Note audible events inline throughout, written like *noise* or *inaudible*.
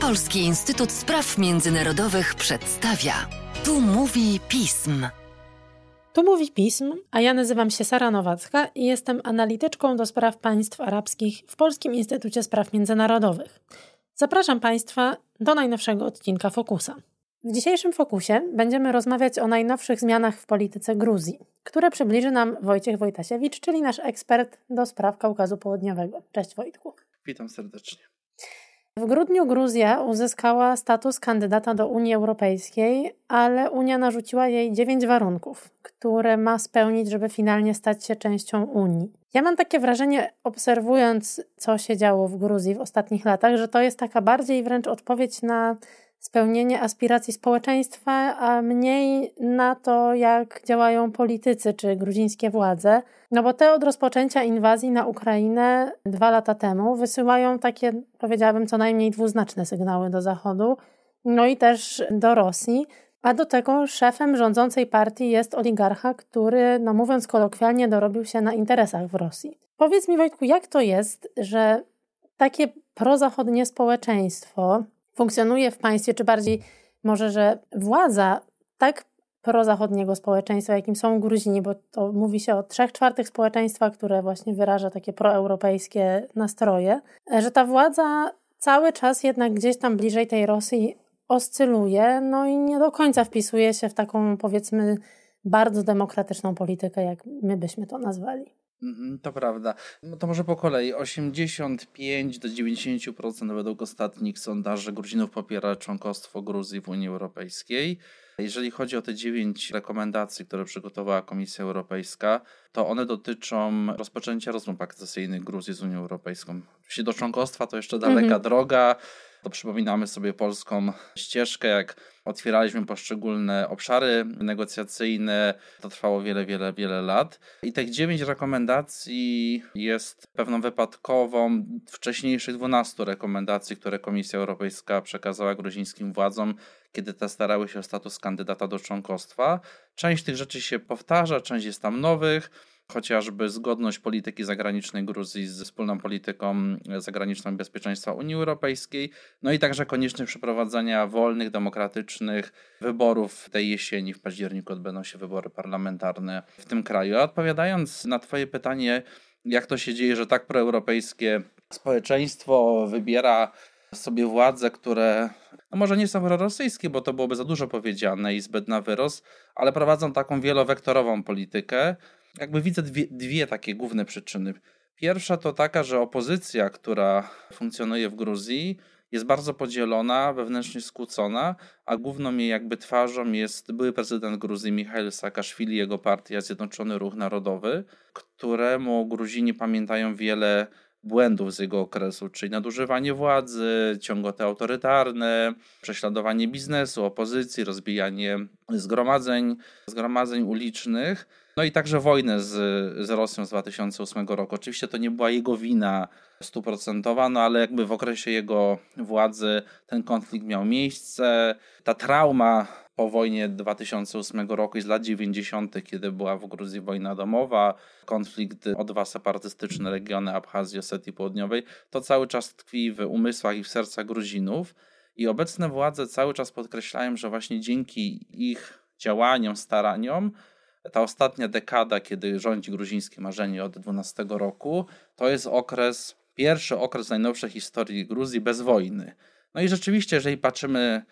Polski Instytut Spraw Międzynarodowych przedstawia. Tu mówi pism. Tu mówi pism, a ja nazywam się Sara Nowacka i jestem analityczką do spraw państw arabskich w Polskim Instytucie Spraw Międzynarodowych. Zapraszam Państwa do najnowszego odcinka Fokusa. W dzisiejszym Fokusie będziemy rozmawiać o najnowszych zmianach w polityce Gruzji, które przybliży nam Wojciech Wojtasiewicz, czyli nasz ekspert do spraw Kaukazu Południowego. Cześć Wojtku. Witam serdecznie. W grudniu Gruzja uzyskała status kandydata do Unii Europejskiej, ale Unia narzuciła jej dziewięć warunków, które ma spełnić, żeby finalnie stać się częścią Unii. Ja mam takie wrażenie, obserwując, co się działo w Gruzji w ostatnich latach, że to jest taka bardziej wręcz odpowiedź na spełnienie aspiracji społeczeństwa, a mniej na to, jak działają politycy czy gruzińskie władze. No bo te od rozpoczęcia inwazji na Ukrainę dwa lata temu wysyłają takie, powiedziałabym, co najmniej dwuznaczne sygnały do Zachodu, no i też do Rosji. A do tego szefem rządzącej partii jest oligarcha, który, no mówiąc kolokwialnie, dorobił się na interesach w Rosji. Powiedz mi, Wojtku, jak to jest, że takie prozachodnie społeczeństwo funkcjonuje w państwie, czy bardziej może, że władza tak prozachodniego społeczeństwa, jakim są Gruzini, bo to mówi się o trzech czwartych społeczeństwa, które właśnie wyraża takie proeuropejskie nastroje, że ta władza cały czas jednak gdzieś tam bliżej tej Rosji oscyluje, no i nie do końca wpisuje się w taką powiedzmy bardzo demokratyczną politykę, jak my byśmy to nazwali. To prawda. No to może po kolei. 85 do 90% według ostatnich sondaży Gruzinów popiera członkostwo Gruzji w Unii Europejskiej. Jeżeli chodzi o te dziewięć rekomendacji, które przygotowała Komisja Europejska, to one dotyczą rozpoczęcia rozmów akcesyjnych Gruzji z Unią Europejską. Jeśli do członkostwa to jeszcze daleka mhm. droga, to przypominamy sobie polską ścieżkę, jak otwieraliśmy poszczególne obszary negocjacyjne. To trwało wiele, wiele, wiele lat. I tych dziewięć rekomendacji jest pewną wypadkową wcześniejszych 12 rekomendacji, które Komisja Europejska przekazała gruzińskim władzom, kiedy te starały się o status kandydata do członkostwa. Część tych rzeczy się powtarza, część jest tam nowych chociażby zgodność polityki zagranicznej Gruzji z wspólną polityką zagraniczną bezpieczeństwa Unii Europejskiej, no i także konieczność przeprowadzenia wolnych, demokratycznych wyborów tej jesieni. W październiku odbędą się wybory parlamentarne w tym kraju. A odpowiadając na Twoje pytanie, jak to się dzieje, że tak proeuropejskie społeczeństwo wybiera sobie władze, które no może nie są prorosyjskie, bo to byłoby za dużo powiedziane i zbyt na wyrost, ale prowadzą taką wielowektorową politykę, jakby widzę dwie, dwie takie główne przyczyny. Pierwsza to taka, że opozycja, która funkcjonuje w Gruzji, jest bardzo podzielona, wewnętrznie skłócona, a główną jej jakby twarzą jest były prezydent Gruzji Michail Saakaszwili, jego partia Zjednoczony Ruch Narodowy, któremu Gruzini pamiętają wiele błędów z jego okresu, czyli nadużywanie władzy, ciągoty autorytarne, prześladowanie biznesu, opozycji, rozbijanie zgromadzeń, zgromadzeń ulicznych. No i także wojnę z, z Rosją z 2008 roku. Oczywiście to nie była jego wina stuprocentowa, no ale jakby w okresie jego władzy ten konflikt miał miejsce. Ta trauma po wojnie 2008 roku i z lat 90., kiedy była w Gruzji wojna domowa, konflikt o dwa separatystyczne regiony Abchazji Osetii Południowej, to cały czas tkwi w umysłach i w sercach Gruzinów. I obecne władze cały czas podkreślają, że właśnie dzięki ich działaniom, staraniom, ta ostatnia dekada, kiedy rządzi gruzińskie marzenie od 12 roku, to jest okres, pierwszy okres najnowszej historii Gruzji bez wojny. No i rzeczywiście, jeżeli patrzymy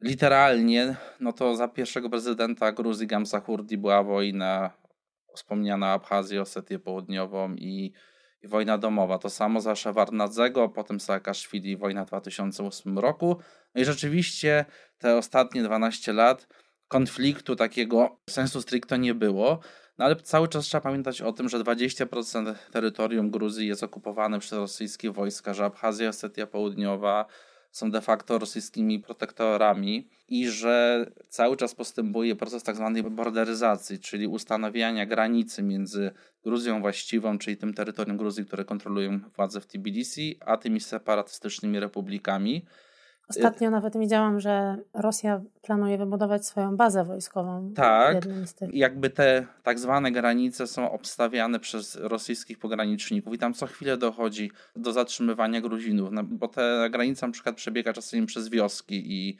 literalnie, no to za pierwszego prezydenta Gruzji Gamsa Hurdi była wojna, wspomniana Abchazję, Osetię Południową i, i wojna domowa. To samo za Szewarnadzego, potem Saakaszwili, wojna w 2008 roku. No i rzeczywiście te ostatnie 12 lat konfliktu takiego sensu stricto nie było. No ale cały czas trzeba pamiętać o tym, że 20% terytorium Gruzji jest okupowane przez rosyjskie wojska, że Abchazja, Osetia Południowa są de facto rosyjskimi protektorami i że cały czas postępuje proces tak zwanej borderyzacji, czyli ustanawiania granicy między Gruzją właściwą, czyli tym terytorium Gruzji, które kontrolują władze w Tbilisi, a tymi separatystycznymi republikami. Ostatnio nawet widziałam, że Rosja planuje wybudować swoją bazę wojskową. Tak, jakby te tak zwane granice są obstawiane przez rosyjskich pograniczników i tam co chwilę dochodzi do zatrzymywania Gruzinów, no, bo ta granica na przykład przebiega czasami przez wioski i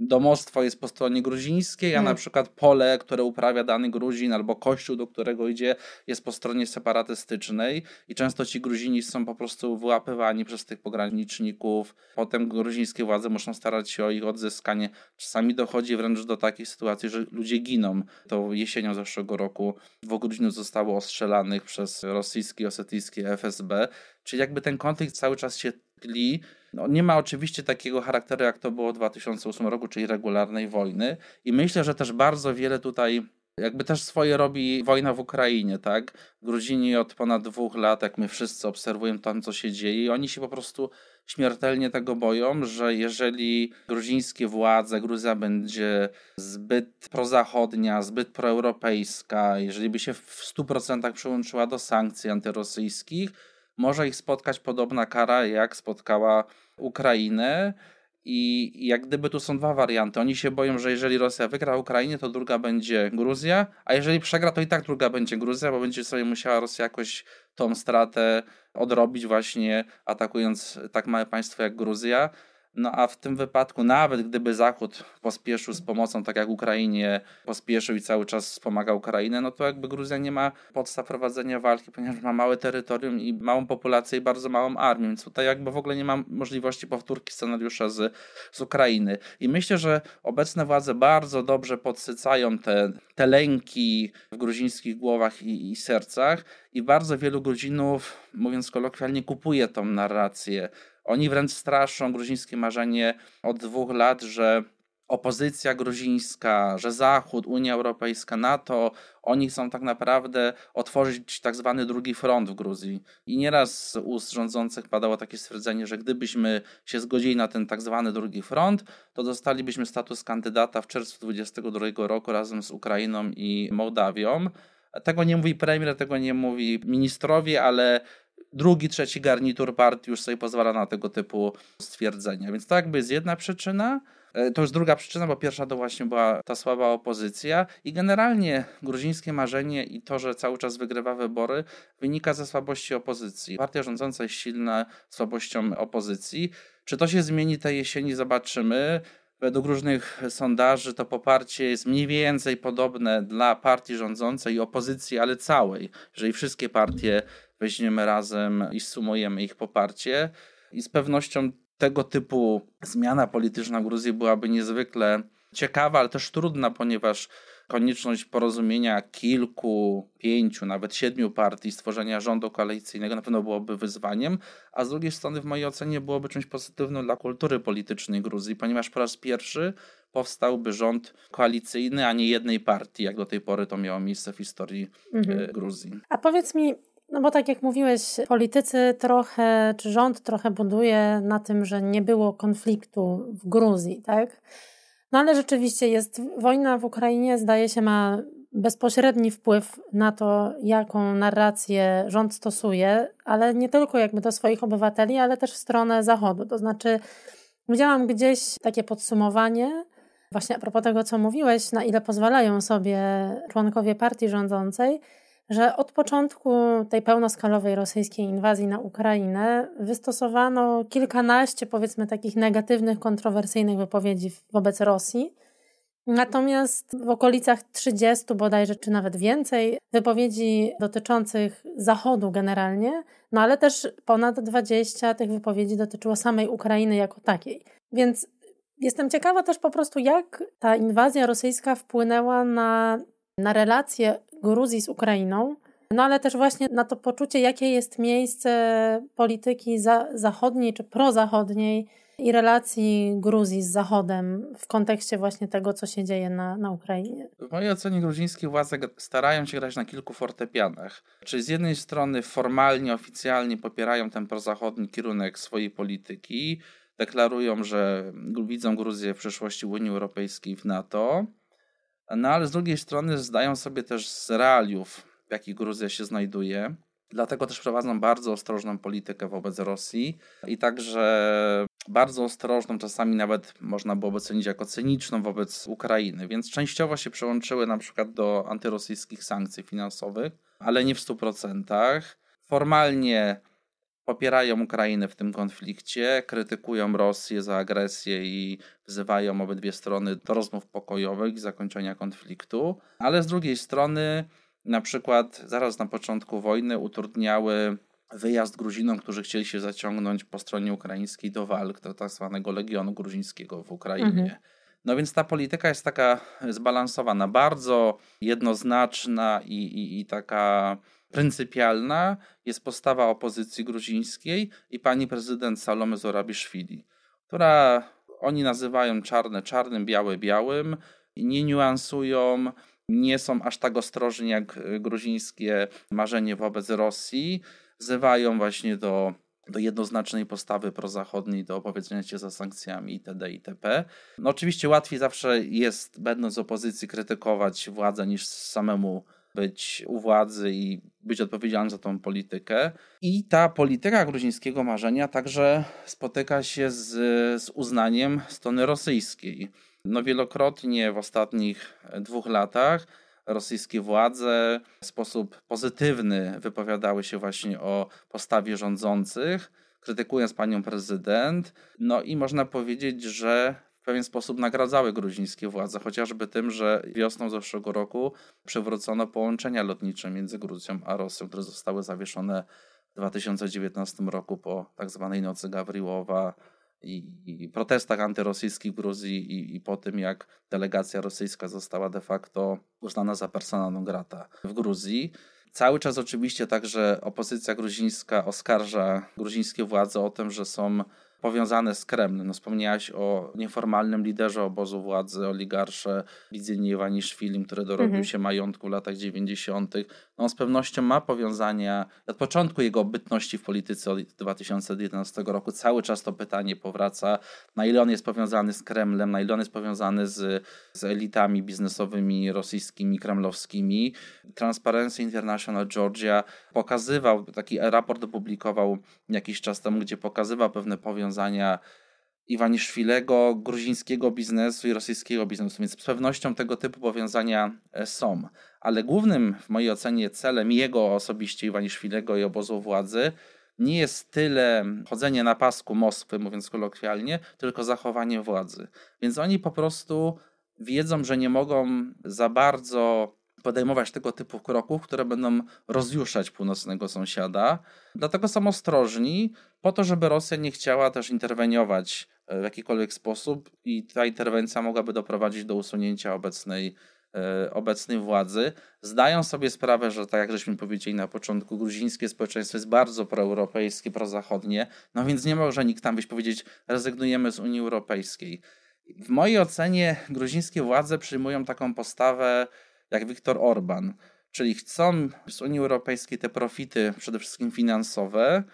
domostwo jest po stronie gruzińskiej, a hmm. na przykład pole, które uprawia dany Gruzin, albo kościół, do którego idzie, jest po stronie separatystycznej i często ci Gruzini są po prostu wyłapywani przez tych pograniczników. Potem gruzińskie władze muszą starać się o ich odzyskanie. Czasami dochodzi wręcz do takiej sytuacji, że ludzie giną. To jesienią zeszłego roku dwóch Gruzinów zostało ostrzelanych przez rosyjskie, osetyjskie FSB. Czyli jakby ten konflikt cały czas się tli no, nie ma oczywiście takiego charakteru, jak to było w 2008 roku, czyli regularnej wojny. I myślę, że też bardzo wiele tutaj jakby też swoje robi wojna w Ukrainie, tak? Gruzini od ponad dwóch lat, jak my wszyscy obserwujemy tam, co się dzieje, i oni się po prostu śmiertelnie tego boją, że jeżeli gruzińskie władze, Gruzja będzie zbyt prozachodnia, zbyt proeuropejska, jeżeli by się w 100% przyłączyła do sankcji antyrosyjskich, może ich spotkać podobna kara, jak spotkała Ukrainę. I jak gdyby tu są dwa warianty. Oni się boją, że jeżeli Rosja wygra Ukrainie, to druga będzie Gruzja, a jeżeli przegra, to i tak druga będzie Gruzja, bo będzie sobie musiała Rosja jakoś tą stratę odrobić, właśnie atakując tak małe państwo jak Gruzja. No a w tym wypadku, nawet gdyby Zachód pospieszył z pomocą, tak jak Ukrainie pospieszył i cały czas wspomaga Ukrainę, no to jakby Gruzja nie ma podstaw prowadzenia walki, ponieważ ma małe terytorium i małą populację i bardzo małą armię, więc tutaj jakby w ogóle nie ma możliwości powtórki scenariusza z, z Ukrainy. I myślę, że obecne władze bardzo dobrze podsycają te, te lęki w gruzińskich głowach i, i sercach i bardzo wielu Gruzinów, mówiąc kolokwialnie, kupuje tą narrację oni wręcz straszą gruzińskie marzenie od dwóch lat, że opozycja gruzińska, że Zachód, Unia Europejska, NATO, oni chcą tak naprawdę otworzyć tak zwany drugi front w Gruzji. I nieraz z ust rządzących padało takie stwierdzenie, że gdybyśmy się zgodzili na ten tak zwany drugi front, to dostalibyśmy status kandydata w czerwcu 2022 roku razem z Ukrainą i Mołdawią. Tego nie mówi premier, tego nie mówi ministrowie, ale drugi, trzeci garnitur partii już sobie pozwala na tego typu stwierdzenia. Więc to jakby jest jedna przyczyna. E, to już druga przyczyna, bo pierwsza to właśnie była ta słaba opozycja i generalnie gruzińskie marzenie i to, że cały czas wygrywa wybory, wynika ze słabości opozycji. Partia rządząca jest silna słabością opozycji. Czy to się zmieni tej jesieni, zobaczymy. Według różnych sondaży to poparcie jest mniej więcej podobne dla partii rządzącej i opozycji, ale całej. Jeżeli wszystkie partie weźmiemy razem i sumujemy ich poparcie. I z pewnością tego typu zmiana polityczna w Gruzji byłaby niezwykle ciekawa, ale też trudna, ponieważ konieczność porozumienia kilku, pięciu, nawet siedmiu partii, stworzenia rządu koalicyjnego na pewno byłoby wyzwaniem, a z drugiej strony w mojej ocenie byłoby czymś pozytywnym dla kultury politycznej Gruzji, ponieważ po raz pierwszy powstałby rząd koalicyjny, a nie jednej partii, jak do tej pory to miało miejsce w historii mhm. E, Gruzji. A powiedz mi, no bo tak jak mówiłeś, politycy trochę, czy rząd trochę buduje na tym, że nie było konfliktu w Gruzji, tak? No ale rzeczywiście jest wojna w Ukrainie, zdaje się, ma bezpośredni wpływ na to, jaką narrację rząd stosuje, ale nie tylko jakby do swoich obywateli, ale też w stronę Zachodu. To znaczy, widziałam gdzieś takie podsumowanie, właśnie a propos tego, co mówiłeś, na ile pozwalają sobie członkowie partii rządzącej że od początku tej pełnoskalowej rosyjskiej inwazji na Ukrainę wystosowano kilkanaście, powiedzmy, takich negatywnych, kontrowersyjnych wypowiedzi wobec Rosji. Natomiast w okolicach 30 bodajże, czy nawet więcej, wypowiedzi dotyczących Zachodu generalnie, no ale też ponad 20 tych wypowiedzi dotyczyło samej Ukrainy jako takiej. Więc jestem ciekawa też po prostu, jak ta inwazja rosyjska wpłynęła na, na relacje Gruzji z Ukrainą, no ale też właśnie na to poczucie, jakie jest miejsce polityki za, zachodniej czy prozachodniej i relacji Gruzji z Zachodem w kontekście właśnie tego, co się dzieje na, na Ukrainie. W mojej ocenie gruzińskie władze starają się grać na kilku fortepianach. Czyli z jednej strony formalnie, oficjalnie popierają ten prozachodni kierunek swojej polityki, deklarują, że widzą Gruzję w przyszłości w Unii Europejskiej w NATO, no ale z drugiej strony zdają sobie też z realiów, w jakich Gruzja się znajduje. Dlatego też prowadzą bardzo ostrożną politykę wobec Rosji i także bardzo ostrożną, czasami nawet można było ocenić jako cyniczną wobec Ukrainy, więc częściowo się przyłączyły na przykład do antyrosyjskich sankcji finansowych, ale nie w 100%. Formalnie popierają Ukrainę w tym konflikcie, krytykują Rosję za agresję i wzywają obydwie strony do rozmów pokojowych i zakończenia konfliktu, ale z drugiej strony na przykład zaraz na początku wojny utrudniały wyjazd Gruzinom, którzy chcieli się zaciągnąć po stronie ukraińskiej do walk, do tak zwanego Legionu Gruzińskiego w Ukrainie. Mhm. No więc ta polityka jest taka zbalansowana, bardzo jednoznaczna i, i, i taka pryncypialna jest postawa opozycji gruzińskiej i pani prezydent Salome Zorabiszwili, która oni nazywają czarne czarnym, białe białym, nie niuansują, nie są aż tak ostrożni jak gruzińskie marzenie wobec Rosji, wzywają właśnie do, do jednoznacznej postawy prozachodniej, do opowiedzenia się za sankcjami itd. itp. No oczywiście łatwiej zawsze jest, będąc opozycji, krytykować władzę niż samemu być u władzy i być odpowiedzialnym za tą politykę. I ta polityka gruzińskiego marzenia także spotyka się z, z uznaniem strony rosyjskiej. No wielokrotnie w ostatnich dwóch latach rosyjskie władze w sposób pozytywny wypowiadały się właśnie o postawie rządzących, krytykując panią prezydent. No i można powiedzieć, że pewien sposób nagradzały gruzińskie władze, chociażby tym, że wiosną zeszłego roku przywrócono połączenia lotnicze między Gruzją a Rosją, które zostały zawieszone w 2019 roku po tak zwanej nocy Gawriłowa i, i protestach antyrosyjskich w Gruzji i, i, po tym, jak delegacja rosyjska została de facto uznana za persona non grata w Gruzji. Cały czas oczywiście także opozycja gruzińska oskarża gruzińskie władze o tym, że są powiązane z Kremlem. No, wspomniałaś o nieformalnym liderze obozu władzy, oligarsze Widzynie Iwaniszwilim, który dorobił mhm. się majątku w latach 90. No, on z pewnością ma powiązania, od początku jego bytności w polityce od 2011 roku cały czas to pytanie powraca, na ile on jest powiązany z Kremlem, na ile on jest powiązany z, z elitami biznesowymi rosyjskimi, kremlowskimi. Transparency International Georgia pokazywał, taki raport opublikował jakiś czas temu, gdzie pokazywał pewne powiązania powiązania Iwaniszwilego, gruzińskiego biznesu i rosyjskiego biznesu, więc z pewnością tego typu powiązania e, są. Ale głównym w mojej ocenie celem jego osobiście Iwaniszwilego i obozu władzy nie jest tyle chodzenie na pasku Moskwy, mówiąc kolokwialnie, tylko zachowanie władzy. Więc oni po prostu wiedzą, że nie mogą za bardzo podejmować tego typu kroków, które będą rozjuszać północnego sąsiada. Dlatego są ostrożni, po to, żeby Rosja nie chciała też interweniować e, w jakikolwiek sposób i ta interwencja mogłaby doprowadzić do usunięcia obecnej, e, obecnej władzy. Zdają sobie sprawę, że tak jak żeśmy powiedzieli na początku, gruzińskie społeczeństwo jest bardzo proeuropejskie, prozachodnie, no więc nie może nikt tam byś powiedzieć, rezygnujemy z Unii Europejskiej. W mojej ocenie gruzińskie władze przyjmują taką postawę, jak Viktor Orban, czyli chcą z Unii Europejskiej te profity, przede wszystkim finansowe,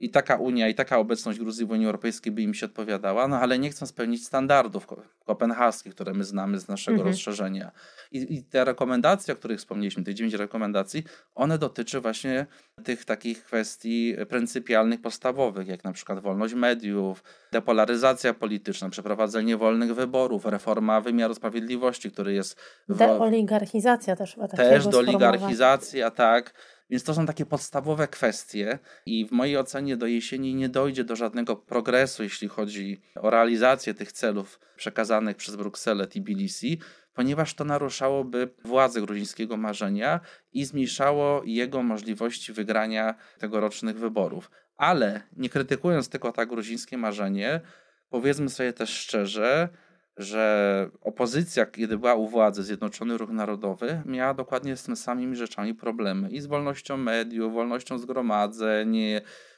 i taka Unia, i taka obecność Gruzji w Unii Europejskiej by im się odpowiadała, no ale nie chcą spełnić standardów kopenhaskich, które my znamy z naszego mhm. rozszerzenia. I, I, te rekomendacje, o których wspomnieliśmy, te dziewięć rekomendacji, one dotyczą właśnie tych takich kwestii pryncypialnych, podstawowych, jak na przykład wolność mediów, depolaryzacja polityczna, przeprowadzenie wolnych wyborów, reforma wymiaru sprawiedliwości, który jest... W... Deoligarchizacja też chyba Też deoligarchizacja, tak więc to są takie podstawowe kwestie i w mojej ocenie do jesieni nie dojdzie do żadnego progresu, jeśli chodzi o realizację tych celów przekazanych przez Brukselę Tbilisi, ponieważ to naruszałoby władzę gruzińskiego marzenia i zmniejszało jego możliwości wygrania tegorocznych wyborów. Ale nie krytykując tylko tak gruzińskie marzenie, powiedzmy sobie też szczerze, że opozycja, kiedy była u władzy, Zjednoczony Ruch Narodowy, miała dokładnie z tymi samymi rzeczami problemy. I z wolnością mediów, wolnością zgromadzeń,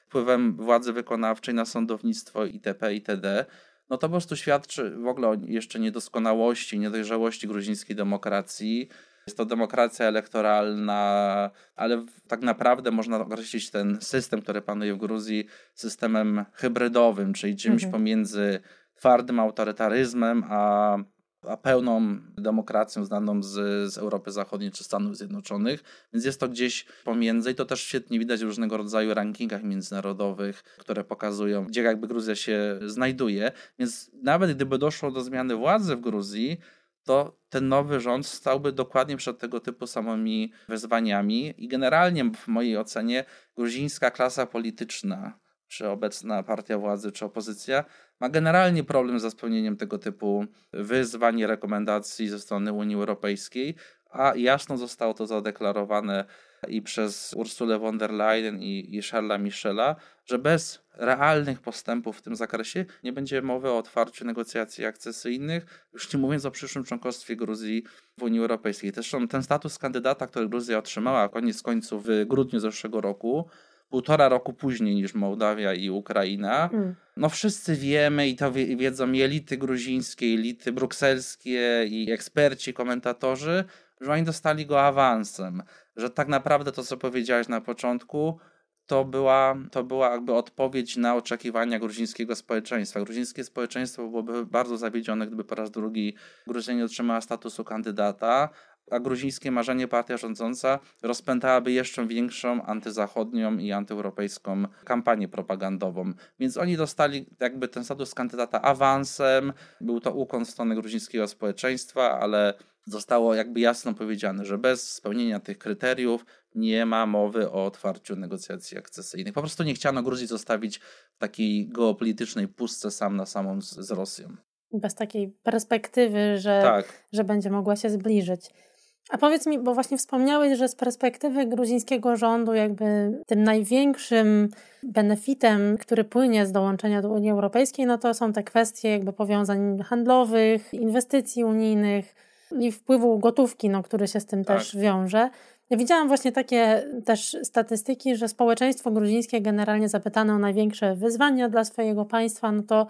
wpływem władzy wykonawczej na sądownictwo itp. itd. No to po prostu świadczy w ogóle o jeszcze niedoskonałości, niedojrzałości gruzińskiej demokracji. Jest to demokracja elektoralna, ale tak naprawdę można określić ten system, który panuje w Gruzji, systemem hybrydowym, czyli czymś mhm. pomiędzy twardym autorytaryzmem, a a pełną demokracją znaną z, z Europy Zachodniej czy Stanów Zjednoczonych, więc jest to gdzieś pomiędzy i to też świetnie widać w różnego rodzaju rankingach międzynarodowych, które pokazują, gdzie jakby Gruzja się znajduje. Więc nawet gdyby doszło do zmiany władzy w Gruzji, to ten nowy rząd stałby dokładnie przed tego typu samymi wyzwaniami i generalnie w mojej ocenie gruzińska klasa polityczna, czy obecna partia władzy, czy opozycja, ma generalnie problem ze spełnieniem tego typu wyzwań i rekomendacji ze strony Unii Europejskiej, a jasno zostało to zadeklarowane i przez Ursulę von der Leyen i, i Charlesa Michela, że bez realnych postępów w tym zakresie nie będzie mowy o otwarciu negocjacji akcesyjnych, już nie mówiąc o przyszłym członkostwie Gruzji w Unii Europejskiej. Zresztą ten status kandydata, który Gruzja otrzymała koniec końców w grudniu zeszłego roku, półtora roku później niż Mołdawia i Ukraina. Mm. No wszyscy wiemy i to wiedzą i elity gruzińskie, elity brukselskie i eksperci, komentatorzy, że oni dostali go awansem, że tak naprawdę to, co powiedziałeś na początku, to była, to była jakby odpowiedź na oczekiwania gruzińskiego społeczeństwa. Gruzińskie społeczeństwo byłoby bardzo zawiedzione, gdyby po raz drugi Gruzja nie otrzymała statusu kandydata, a gruzińskie marzenie partia rządząca rozpętałaby jeszcze większą antyzachodnią i antyeuropejską kampanię propagandową. Więc oni dostali jakby ten status kandydata awansem, był to ukłon w stronę gruzińskiego społeczeństwa, ale zostało jakby jasno powiedziane, że bez spełnienia tych kryteriów nie ma mowy o otwarciu negocjacji akcesyjnych. Po prostu nie chciano Gruzji zostawić w takiej geopolitycznej pustce sam na samą z, z Rosją. Bez takiej perspektywy, że, tak. że będzie mogła się zbliżyć. A powiedz mi, bo właśnie wspomniałeś, że z perspektywy gruzińskiego rządu, jakby tym największym benefitem, który płynie z dołączenia do Unii Europejskiej, no to są te kwestie jakby powiązań handlowych, inwestycji unijnych i wpływu gotówki, no, który się z tym tak. też wiąże. Ja widziałam właśnie takie też statystyki, że społeczeństwo gruzińskie generalnie zapytane o największe wyzwania dla swojego państwa, no to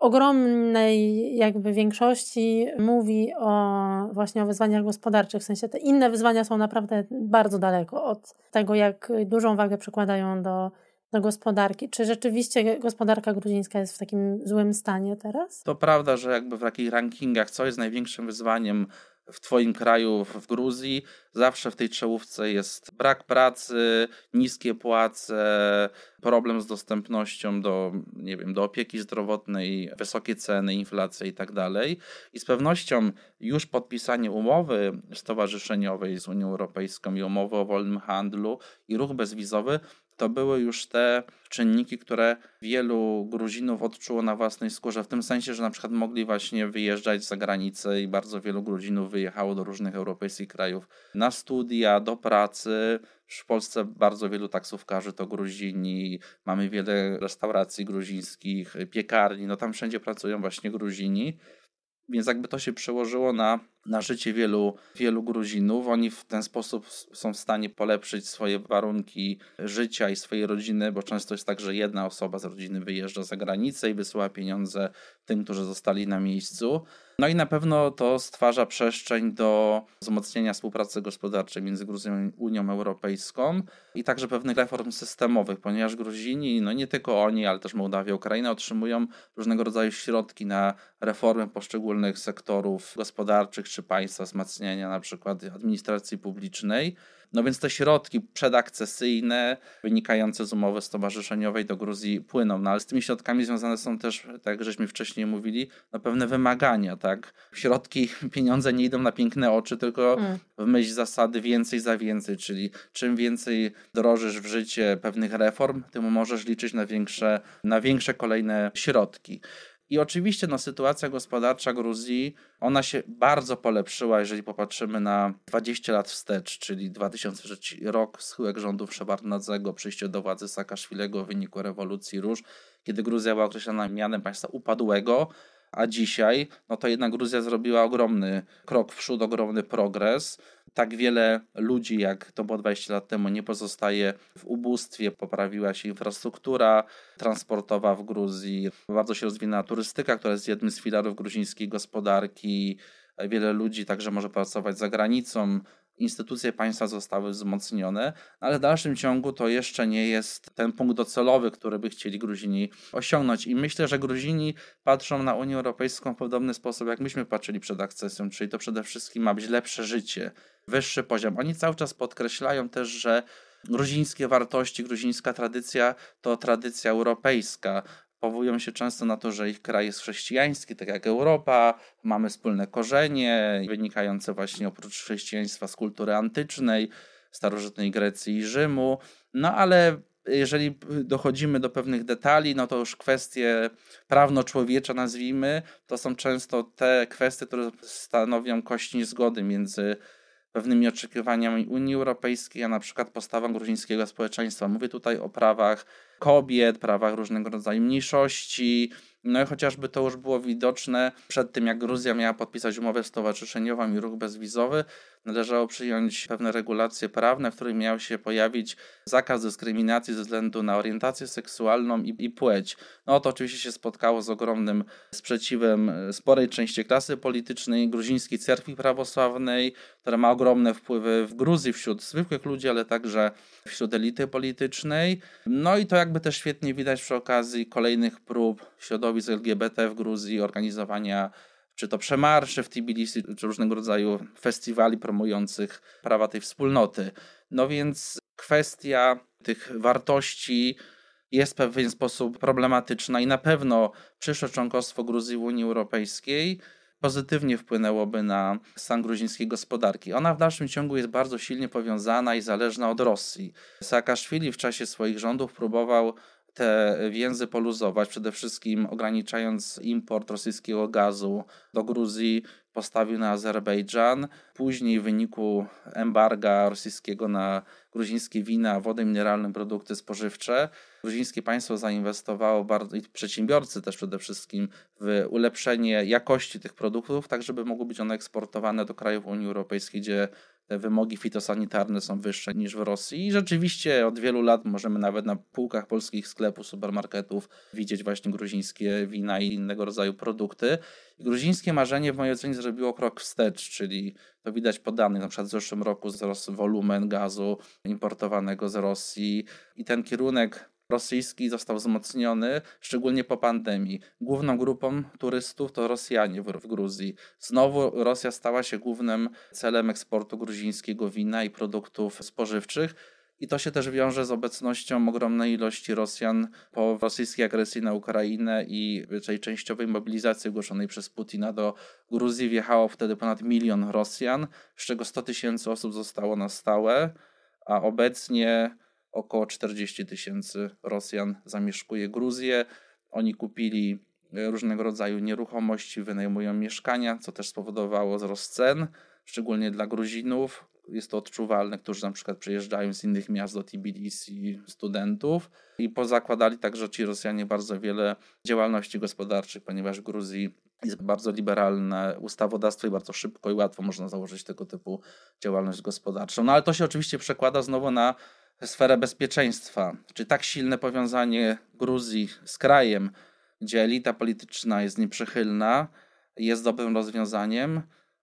ogromnej jakby większości mówi o właśnie o wyzwaniach gospodarczych. W sensie te inne wyzwania są naprawdę bardzo daleko od tego, jak dużą wagę przykładają do, do gospodarki. Czy rzeczywiście gospodarka gruzińska jest w takim złym stanie teraz? To prawda, że jakby w takich rankingach, co jest największym wyzwaniem w Twoim kraju, w Gruzji, zawsze w tej czołówce jest brak pracy, niskie płace, problem z dostępnością do, nie wiem, do opieki zdrowotnej, wysokie ceny, inflacja i tak dalej. I z pewnością już podpisanie umowy stowarzyszeniowej z Unią Europejską i umowy o wolnym handlu i ruch bezwizowy to były już te czynniki, które wielu Gruzinów odczuło na własnej skórze, w tym sensie, że na przykład mogli właśnie wyjeżdżać za granicę i bardzo wielu Gruzinów wyjechało do różnych europejskich krajów na studia, do pracy. W Polsce bardzo wielu taksówkarzy to Gruzini, mamy wiele restauracji gruzińskich, piekarni, no tam wszędzie pracują właśnie Gruzini. Więc jakby to się przełożyło na, na życie wielu, wielu Gruzinów. Oni w ten sposób są w stanie polepszyć swoje warunki życia i swojej rodziny, bo często jest tak, że jedna osoba z rodziny wyjeżdża za granicę i wysyła pieniądze tym, którzy zostali na miejscu. No i na pewno to stwarza przestrzeń do wzmocnienia współpracy gospodarczej między Gruzją i Unią Europejską i także pewnych reform systemowych, ponieważ Gruzini, no nie tylko oni, ale też Mołdawia, Ukraina otrzymują różnego rodzaju środki na reformy poszczególnych sektorów gospodarczych czy państwa, wzmacniania na przykład administracji publicznej. No więc te środki przedakcesyjne wynikające z umowy stowarzyszeniowej do Gruzji płyną, no ale z tymi środkami związane są też, tak jak żeśmy wcześniej mówili, no pewne wymagania, tak? Środki, *laughs* pieniądze nie idą na piękne oczy, tylko mm. w myśl zasady więcej za więcej, czyli czym więcej drożysz w życie pewnych reform, tym możesz liczyć na większe, na większe kolejne środki. I oczywiście no, sytuacja gospodarcza Gruzji, ona się bardzo polepszyła, jeżeli popatrzymy na 20 lat wstecz, czyli 2003 rok, schyłek rządów Szewarnadzego, przyjście do władzy Saakaszwilego w wyniku rewolucji róż, kiedy Gruzja była określona mianem państwa upadłego, a dzisiaj, no to jednak Gruzja zrobiła ogromny krok w przód, ogromny progres. Tak wiele ludzi, jak to było 20 lat temu, nie pozostaje w ubóstwie. Poprawiła się infrastruktura transportowa w Gruzji. Bardzo się rozwinęła turystyka, która jest jednym z filarów gruzińskiej gospodarki. Wiele ludzi także może pracować za granicą. Instytucje państwa zostały wzmocnione, ale w dalszym ciągu to jeszcze nie jest ten punkt docelowy, który by chcieli Gruzini osiągnąć. I myślę, że Gruzini patrzą na Unię Europejską w podobny sposób, jak myśmy patrzyli przed akcesją, czyli to przede wszystkim ma być lepsze życie, wyższy poziom. Oni cały czas podkreślają też, że gruzińskie wartości, gruzińska tradycja to tradycja europejska powołują się często na to, że ich kraj jest chrześcijański, tak jak Europa, mamy wspólne korzenie, wynikające właśnie oprócz chrześcijaństwa z kultury antycznej, starożytnej Grecji i Rzymu. No ale jeżeli dochodzimy do pewnych detali, no to już kwestie prawno-człowiecze, nazwijmy, to są często te kwestie, które stanowią kość niezgody między pewnymi oczekiwaniami Unii Europejskiej, a na przykład postawą gruzińskiego społeczeństwa. Mówię tutaj o prawach kobiet, prawach różnego rodzaju mniejszości. No i chociażby to już było widoczne przed tym, jak Gruzja miała podpisać umowę stowarzyszeniową i ruch bezwizowy, należało przyjąć pewne regulacje prawne, w których miał się pojawić zakaz dyskryminacji ze względu na orientację seksualną i, i płeć. No to oczywiście się spotkało z ogromnym sprzeciwem sporej części klasy politycznej, gruzińskiej cerkwi prawosławnej, która ma ogromne wpływy w Gruzji wśród zwykłych ludzi, ale także wśród elity politycznej. No i to jakby też świetnie widać przy okazji kolejnych prób środowisk LGBT w Gruzji, organizowania czy to przemarszy w Tbilisi, czy różnego rodzaju festiwali promujących prawa tej wspólnoty. No więc kwestia tych wartości jest w pewien sposób problematyczna i na pewno przyszłe członkostwo Gruzji w Unii Europejskiej pozytywnie wpłynęłoby na stan gruzińskiej gospodarki. Ona w dalszym ciągu jest bardzo silnie powiązana i zależna od Rosji. Saakaszwili w czasie swoich rządów próbował te więzy poluzować, przede wszystkim ograniczając import rosyjskiego gazu do Gruzji, postawił na Azerbejdżan. Później w wyniku embarga rosyjskiego na gruzińskie wina, wodę mineralną, produkty spożywcze, gruzińskie państwo zainwestowało bardzo, i przedsiębiorcy też przede wszystkim, w ulepszenie jakości tych produktów, tak żeby mogły być one eksportowane do krajów Unii Europejskiej, gdzie te wymogi fitosanitarne są wyższe niż w Rosji. I rzeczywiście od wielu lat możemy nawet na półkach polskich sklepów, supermarketów widzieć właśnie gruzińskie wina i innego rodzaju produkty. I gruzińskie marzenie w mojej ocenie zrobiło krok wstecz, czyli to widać po danych, na przykład w zeszłym roku wzrósł wolumen gazu importowanego z Rosji i ten kierunek rosyjski został wzmocniony, szczególnie po pandemii. Główną grupą turystów to Rosjanie w, w, Gruzji. Znowu Rosja stała się głównym celem eksportu gruzińskiego wina i produktów spożywczych. I to się też wiąże z obecnością ogromnej ilości Rosjan po rosyjskiej agresji na Ukrainę i tej częściowej mobilizacji ogłoszonej przez Putina do Gruzji. Wjechało wtedy ponad milion Rosjan, z czego 100 tysięcy osób zostało na stałe, a obecnie około 40 tysięcy Rosjan zamieszkuje Gruzję. Oni kupili e, różnego rodzaju nieruchomości, wynajmują mieszkania, co też spowodowało wzrost cen, szczególnie dla Gruzinów. Jest to odczuwalne, którzy na przykład przyjeżdżają z innych miast do Tbilisi, studentów i pozakładali także ci Rosjanie bardzo wiele działalności gospodarczych, ponieważ w Gruzji jest bardzo liberalne ustawodawstwo i bardzo szybko i łatwo można założyć tego typu działalność gospodarczą. No ale to się oczywiście przekłada znowu na sferę bezpieczeństwa, czy tak silne powiązanie Gruzji z krajem, gdzie elita polityczna jest nieprzychylna, jest dobrym rozwiązaniem,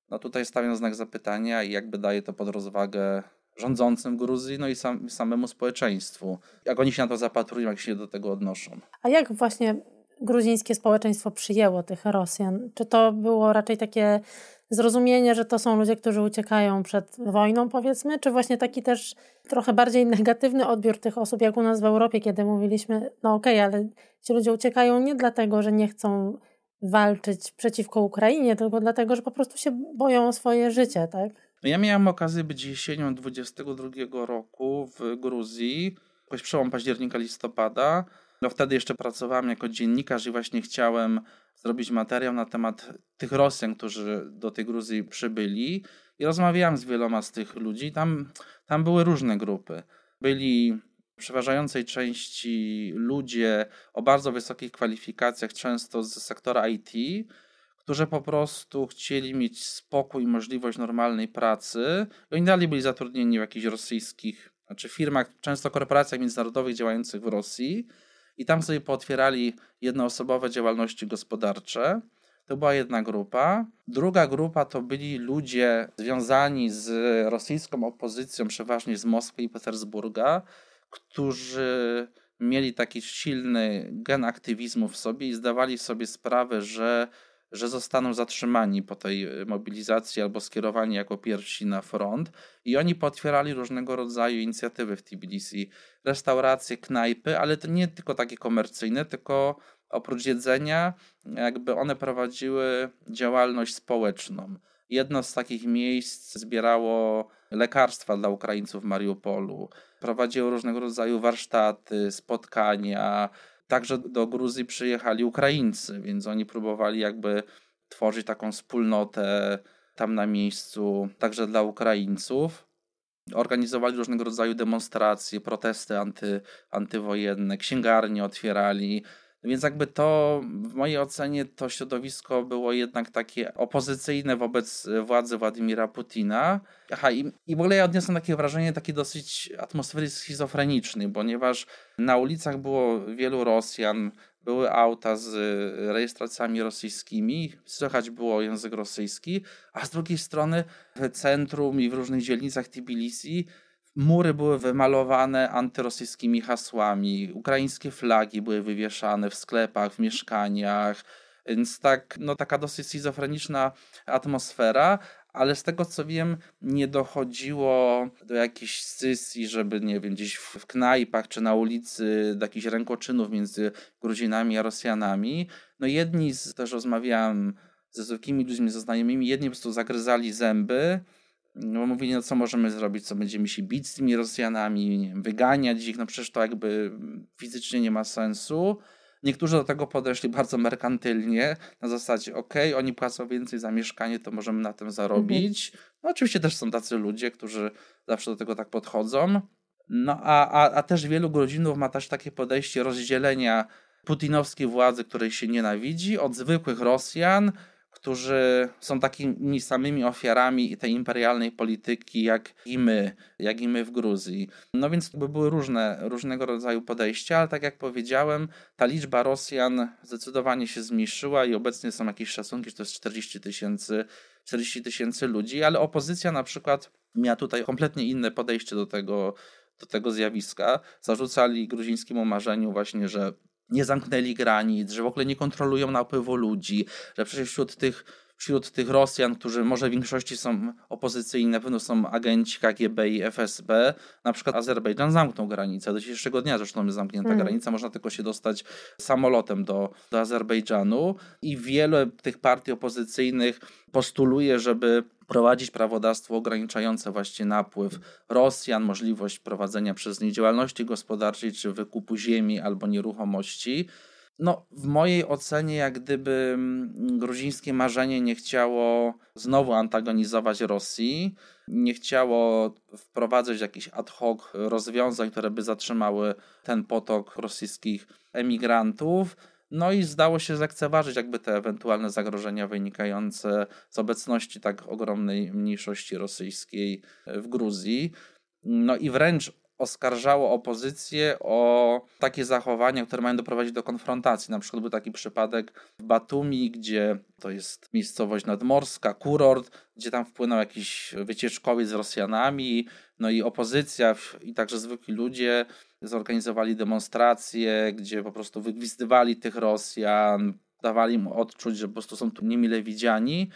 no tutaj stawiam znak zapytania i jakby daje to pod rozwagę rządzącym Gruzji, no i sam, samemu społeczeństwu. Jak oni się na to zapatrują, jak się do tego odnoszą. A jak właśnie gruzińskie społeczeństwo przyjęło tych Rosjan? Czy to było raczej takie zrozumienie, że to są ludzie, którzy uciekają przed wojną, powiedzmy, czy właśnie taki też trochę bardziej negatywny odbiór tych osób, jak u nas w Europie, kiedy mówiliśmy, no okej, okay, ale ci ludzie uciekają nie dlatego, że nie chcą walczyć przeciwko Ukrainie, tylko dlatego, że po prostu się boją o swoje życie, tak? Ja miałem okazję być jesienią 22 roku w Gruzji, jakoś przełom października, listopada. No wtedy jeszcze pracowałem jako dziennikarz i właśnie chciałem zrobić materiał na temat tych Rosjan, którzy do tej Gruzji przybyli i rozmawiałem z wieloma z tych ludzi. Tam, tam były różne grupy. Byli w przeważającej części ludzie o bardzo wysokich kwalifikacjach, często z sektora IT, którzy po prostu chcieli mieć spokój i możliwość normalnej pracy. I oni dalej byli zatrudnieni w jakichś rosyjskich, znaczy firmach, często korporacjach międzynarodowych działających w Rosji i tam sobie pootwierali jednoosobowe działalności gospodarcze. To była jedna grupa. Druga grupa to byli ludzie związani z rosyjską opozycją, przeważnie z Moskwy i Petersburga, którzy mieli taki silny gen aktywizmu w sobie i zdawali sobie sprawę, że, że zostaną zatrzymani po tej mobilizacji albo skierowani jako pierwsi na front. I oni potwierali różnego rodzaju inicjatywy w Tbilisi. Restauracje, knajpy, ale to nie tylko takie komercyjne, tylko oprócz jedzenia, jakby one prowadziły działalność społeczną. Jedno z takich miejsc zbierało lekarstwa dla Ukraińców w Mariupolu, prowadziło różnego rodzaju warsztaty, spotkania. Także do Gruzji przyjechali Ukraińcy, więc oni próbowali jakby tworzyć taką wspólnotę tam na miejscu, także dla Ukraińców. Organizowali różnego rodzaju demonstracje, protesty anty, antywojenne, księgarnie otwierali, więc jakby to w mojej ocenie to środowisko było jednak takie opozycyjne wobec władzy Władimira Putina. Aha, i, i w ogóle ja odniosłem takie wrażenie takiej dosyć atmosfery schizofrenicznej, ponieważ na ulicach było wielu Rosjan, były auta z rejestracjami rosyjskimi, słychać było język rosyjski, a z drugiej strony w centrum i w różnych dzielnicach Tbilisi Mury były wymalowane antyrosyjskimi hasłami, ukraińskie flagi były wywieszane w sklepach, w mieszkaniach, więc tak, no taka dosyć schizofreniczna atmosfera, ale z tego co wiem, nie dochodziło do jakichś scysji, żeby nie wiem, gdzieś w knajpach czy na ulicy do jakichś rękoczynów między Gruzinami a Rosjanami. No jedni z, też rozmawiałem ze zwykłymi ludźmi, ze znajomymi, jedni po prostu zagryzali zęby, no mówili, no co możemy zrobić, co będziemy się bić z tymi Rosjanami, nie wiem, wyganiać ich, no przecież to jakby fizycznie nie ma sensu. Niektórzy do tego podeszli bardzo merkantylnie, na zasadzie, ok, oni płacą więcej za mieszkanie, to możemy na tym zarobić. Mhm. No oczywiście też są tacy ludzie, którzy zawsze do tego tak podchodzą. No a, a, a też wielu Gruzinów ma też takie podejście rozdzielenia putinowskiej władzy, której się nienawidzi, od zwykłych Rosjan, którzy są takimi samymi ofiarami tej imperialnej polityki, jak i my, jak i my w Gruzji. No więc by były różne, różnego rodzaju podejścia, ale tak jak powiedziałem, ta liczba Rosjan zdecydowanie się zmniejszyła i obecnie są jakieś szacunki, że to jest 40 tysięcy 40 tysięcy ludzi, ale opozycja na przykład miała tutaj kompletnie inne podejście do tego, do tego zjawiska. Zarzucali gruzińskiemu marzeniu właśnie, że nie zamknęli granic, że w ogóle nie kontrolują napływu ludzi, że przecież wśród tych, wśród tych Rosjan, którzy może w większości są opozycyjni, na pewno są agenci KGB i FSB, na przykład Azerbejdżan zamknął granicę. Do dzisiejszego dnia zresztą jest zamknięta hmm. granica, można tylko się dostać samolotem do, do Azerbejdżanu i wiele tych partii opozycyjnych postuluje, żeby prowadzić prawodawstwo ograniczające właśnie napływ Rosjan, możliwość prowadzenia przez nie działalności gospodarczej czy wykupu ziemi albo nieruchomości. No, w mojej ocenie, jak gdyby mm, gruzińskie marzenie nie chciało znowu antagonizować Rosji, nie chciało wprowadzać jakichś ad hoc rozwiązań, które by zatrzymały ten potok rosyjskich emigrantów, no i zdało się zlekceważyć jakby te ewentualne zagrożenia wynikające z obecności tak ogromnej mniejszości rosyjskiej w Gruzji. No i wręcz oskarżało opozycję o takie zachowania, które mają doprowadzić do konfrontacji. Na przykład był taki przypadek w Batumi, gdzie to jest miejscowość nadmorska, kurort, gdzie tam wpłynął jakiś wycieczkowiec z Rosjanami, no i opozycja i także zwykli ludzie zorganizowali demonstracje, gdzie po prostu wygwizdywali tych Rosjan, dawali im odczuć, że po prostu są tu niemile widziani.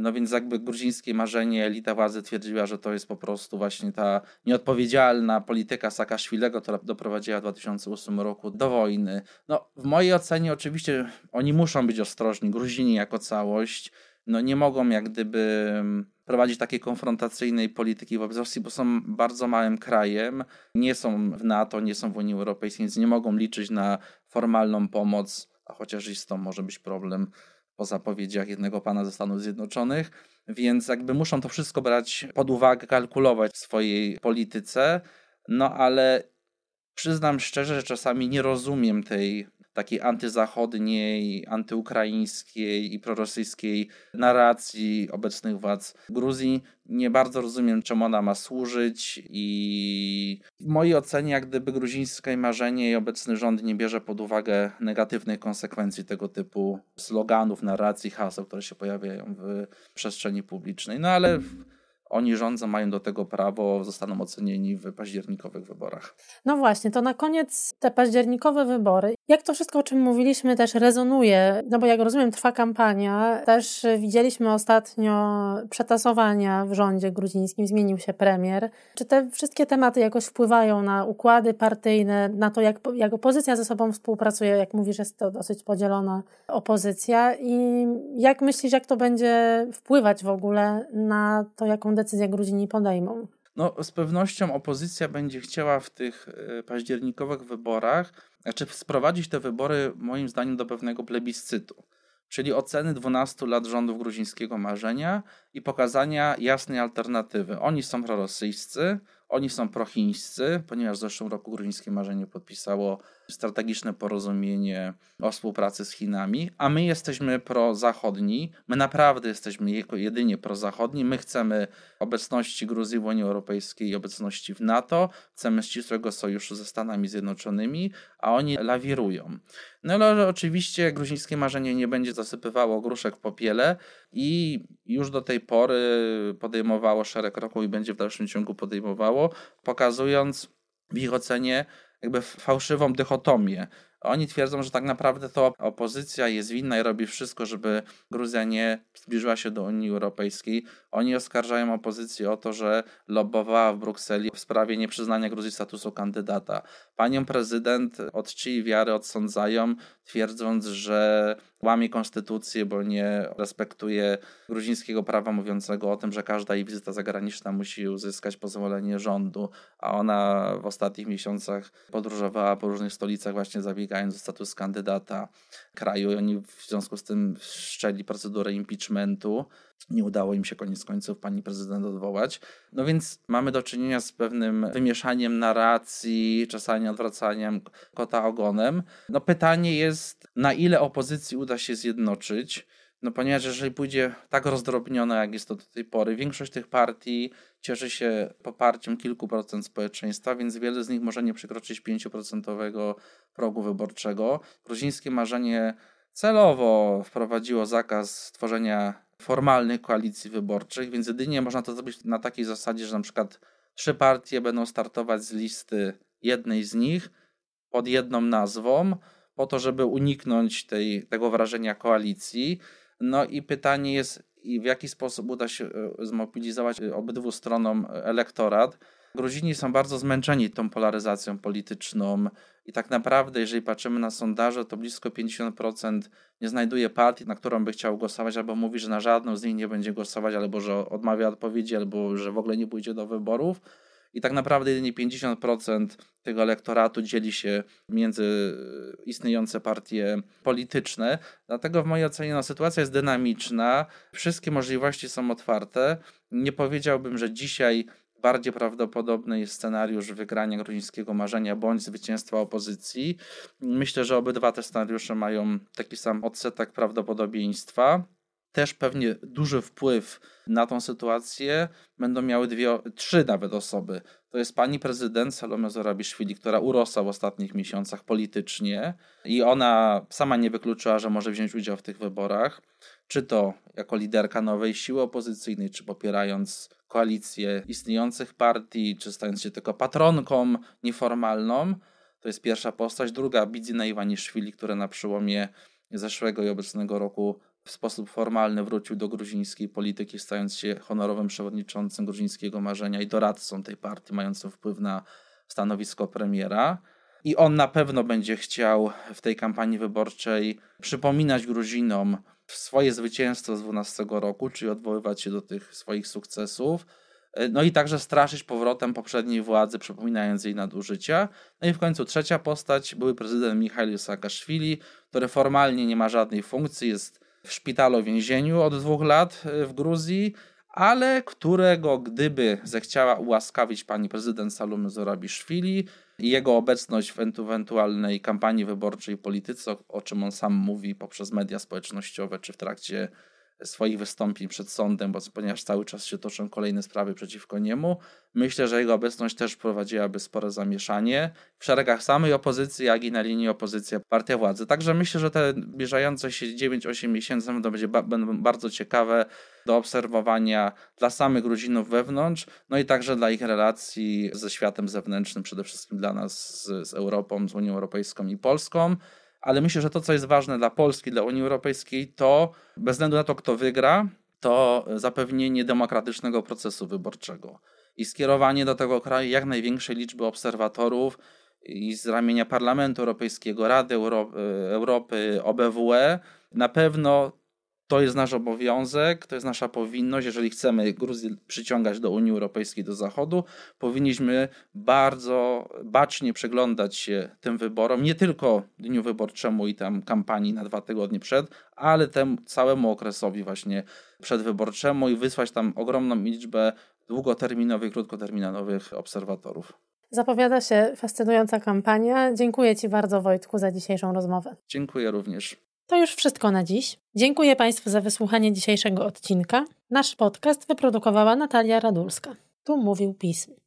No więc jakby gruzińskie marzenie, elita władzy twierdziła, że to jest po prostu właśnie ta nieodpowiedzialna polityka Saakaszwilego, która doprowadziła w 2008 roku do wojny. No w mojej ocenie oczywiście oni muszą być ostrożni, Gruzini jako całość, no nie mogą jak gdyby mm, prowadzić takiej konfrontacyjnej polityki wobec Rosji, bo są bardzo małym krajem, nie są w NATO, nie są w Unii Europejskiej, więc nie mogą liczyć na formalną pomoc, a chociaż i z może być problem po zapowiedziach jednego pana ze Stanów Zjednoczonych, więc jakby muszą to wszystko brać pod uwagę, kalkulować w swojej polityce, no ale Przyznam szczerze, że czasami nie rozumiem tej takiej antyzachodniej, antyukraińskiej i prorosyjskiej narracji obecnych władz Gruzji. Nie bardzo rozumiem, czemu ona ma służyć i w mojej ocenie, jak gdyby gruzińskie marzenie i obecny rząd nie bierze pod uwagę negatywnych konsekwencji tego typu sloganów, narracji, haseł, które się pojawiają w przestrzeni publicznej. No ale oni rządzą, mają do tego prawo, zostaną ocenieni w październikowych wyborach. No właśnie, to na koniec te październikowe wybory. Jak to wszystko, o czym mówiliśmy, też rezonuje? No bo jak rozumiem, trwa kampania. Też widzieliśmy ostatnio przetasowania w rządzie gruzińskim, zmienił się premier. Czy te wszystkie tematy jakoś wpływają na układy partyjne, na to, jak, jak opozycja ze sobą współpracuje? Jak mówisz, jest to dosyć podzielona opozycja. I jak myślisz, jak to będzie wpływać w ogóle na to, jaką decyzję Gruzini podejmą? No, z pewnością opozycja będzie chciała w tych e, październikowych wyborach, znaczy sprowadzić te wybory, moim zdaniem, do pewnego plebiscytu, czyli oceny 12 lat rządów gruzińskiego marzenia i pokazania jasnej alternatywy. Oni są prorosyjscy, oni są prochińscy, ponieważ w zeszłym roku gruzińskie marzenie podpisało strategiczne porozumienie o współpracy z Chinami, a my jesteśmy prozachodni. My naprawdę jesteśmy jedynie prozachodni. My chcemy obecności Gruzji w Unii Europejskiej i obecności w NATO, chcemy ścisłego sojuszu ze Stanami Zjednoczonymi, a oni lawirują. No ale oczywiście gruzińskie marzenie nie będzie zasypywało gruszek w popiele i już do tej pory podejmowało szereg kroków i będzie w dalszym ciągu podejmowało, pokazując w ich ocenie jakby fałszywą dychotomię. Oni twierdzą, że tak naprawdę to opozycja jest winna i robi wszystko, żeby Gruzja nie zbliżyła się do Unii Europejskiej. Oni oskarżają opozycję o to, że lobbowała w Brukseli w sprawie nieprzyznania Gruzji statusu kandydata. Panią prezydent od czyi wiary odsądzają, twierdząc, że łamie konstytucję, bo nie respektuje gruzińskiego prawa mówiącego o tym, że każda jej wizyta zagraniczna musi uzyskać pozwolenie rządu, a ona w ostatnich miesiącach podróżowała po różnych stolicach właśnie zabiegając o status kandydata kraju i oni w związku z tym wszczęli procedurę impeachmentu. Nie udało im się koniec końców pani prezydent odwołać. No więc mamy do czynienia z pewnym wymieszaniem narracji, czasami odwracaniem kota ogonem. No pytanie jest, na ile opozycji uda się zjednoczyć, no ponieważ jeżeli pójdzie tak rozdrobniona, jak jest to do tej pory, większość tych partii cieszy się poparciem kilku procent społeczeństwa, więc wiele z nich może nie przekroczyć 5% progu wyborczego. Gruzińskie marzenie celowo wprowadziło zakaz tworzenia formalnych koalicji wyborczych, więc jedynie można to zrobić na takiej zasadzie, że na przykład trzy partie będą startować z listy jednej z nich pod jedną nazwą, po to, żeby uniknąć tej, tego wrażenia koalicji. No i pytanie jest, w jaki sposób uda się e, zmobilizować obydwu stronom elektorat. Gruzini są bardzo zmęczeni tą polaryzacją polityczną i tak naprawdę, jeżeli patrzymy na sondaże, to blisko 50% nie znajduje partii, na którą by chciał głosować, albo mówi, że na żadną z nich nie będzie głosować, albo że odmawia odpowiedzi, albo że w ogóle nie pójdzie do wyborów. I tak naprawdę jedynie 50% tego elektoratu dzieli się między istniejące partie polityczne. Dlatego w mojej ocenie no, sytuacja jest dynamiczna, wszystkie możliwości są otwarte. Nie powiedziałbym, że dzisiaj bardziej prawdopodobny jest scenariusz wygrania gruzińskiego marzenia bądź zwycięstwa opozycji. Myślę, że obydwa te scenariusze mają taki sam odsetek prawdopodobieństwa. Też pewnie duży wpływ na tą sytuację będą miały dwie, trzy nawet osoby. To jest pani prezydent Salome Zorabiszwili, która urosła w ostatnich miesiącach politycznie i ona sama nie wykluczyła, że może wziąć udział w tych wyborach, czy to jako liderka nowej siły opozycyjnej, czy popierając koalicję istniejących partii, czy stając się tylko patronką nieformalną. To jest pierwsza postać. Druga, Bidzina Iwaniszwili, który na przełomie zeszłego i obecnego roku w sposób formalny wrócił do gruzińskiej polityki, stając się honorowym przewodniczącym gruzińskiego marzenia i doradcą tej partii, mającym wpływ na stanowisko premiera. I on na pewno będzie chciał w tej kampanii wyborczej przypominać Gruzinom swoje zwycięstwo z 12 roku, czyli odwoływać się do tych swoich sukcesów. No i także straszyć powrotem poprzedniej władzy, przypominając jej nadużycia. No i w końcu trzecia postać, były prezydent Michail Saakaszwili, który formalnie nie ma żadnej funkcji, jest w szpitalu więzieniu od dwóch lat w Gruzji, ale którego gdyby zechciała ułaskawić pani prezydent Salumy Zorabiszwili jego obecność w ewentualnej kampanii wyborczej polityce, o czym on sam mówi poprzez media społecznościowe czy w trakcie swoich wystąpień przed sądem, bo ponieważ cały czas się toczą kolejne sprawy przeciwko niemu, myślę, że jego obecność też prowadziłaby spore zamieszanie w szeregach samej opozycji, jak i na linii opozycja partia władzy. Także myślę, że te zbliżające się 9-8 miesięcy to będzie będą bardzo ciekawe do obserwowania dla samych Gruzinów wewnątrz, no i także dla ich relacji ze światem zewnętrznym, przede wszystkim dla nas z, z Europą, z Unią Europejską i Polską ale myślę, że to, co jest ważne dla Polski, dla Unii Europejskiej, to bez względu na to, kto wygra, to zapewnienie demokratycznego procesu wyborczego i skierowanie do tego kraju jak największej liczby obserwatorów i z ramienia Parlamentu Europejskiego, Rady Europy, OBWE. Na pewno to jest nasz obowiązek, to jest nasza powinność. Jeżeli chcemy Gruzję przyciągać do Unii Europejskiej, do Zachodu, powinniśmy bardzo bacznie przyglądać się tym wyborom, nie tylko dniu wyborczemu i tam kampanii na dwa tygodnie przed, ale temu całemu okresowi właśnie przedwyborczemu i wysłać tam ogromną liczbę długoterminowych, krótkoterminowych obserwatorów. Zapowiada się fascynująca kampania. Dziękuję Ci bardzo, Wojtku, za dzisiejszą rozmowę. Dziękuję również. To już wszystko na dziś. Dziękuję Państwu za wysłuchanie dzisiejszego odcinka. Nasz podcast wyprodukowała Natalia Radulska. Tu mówił pism.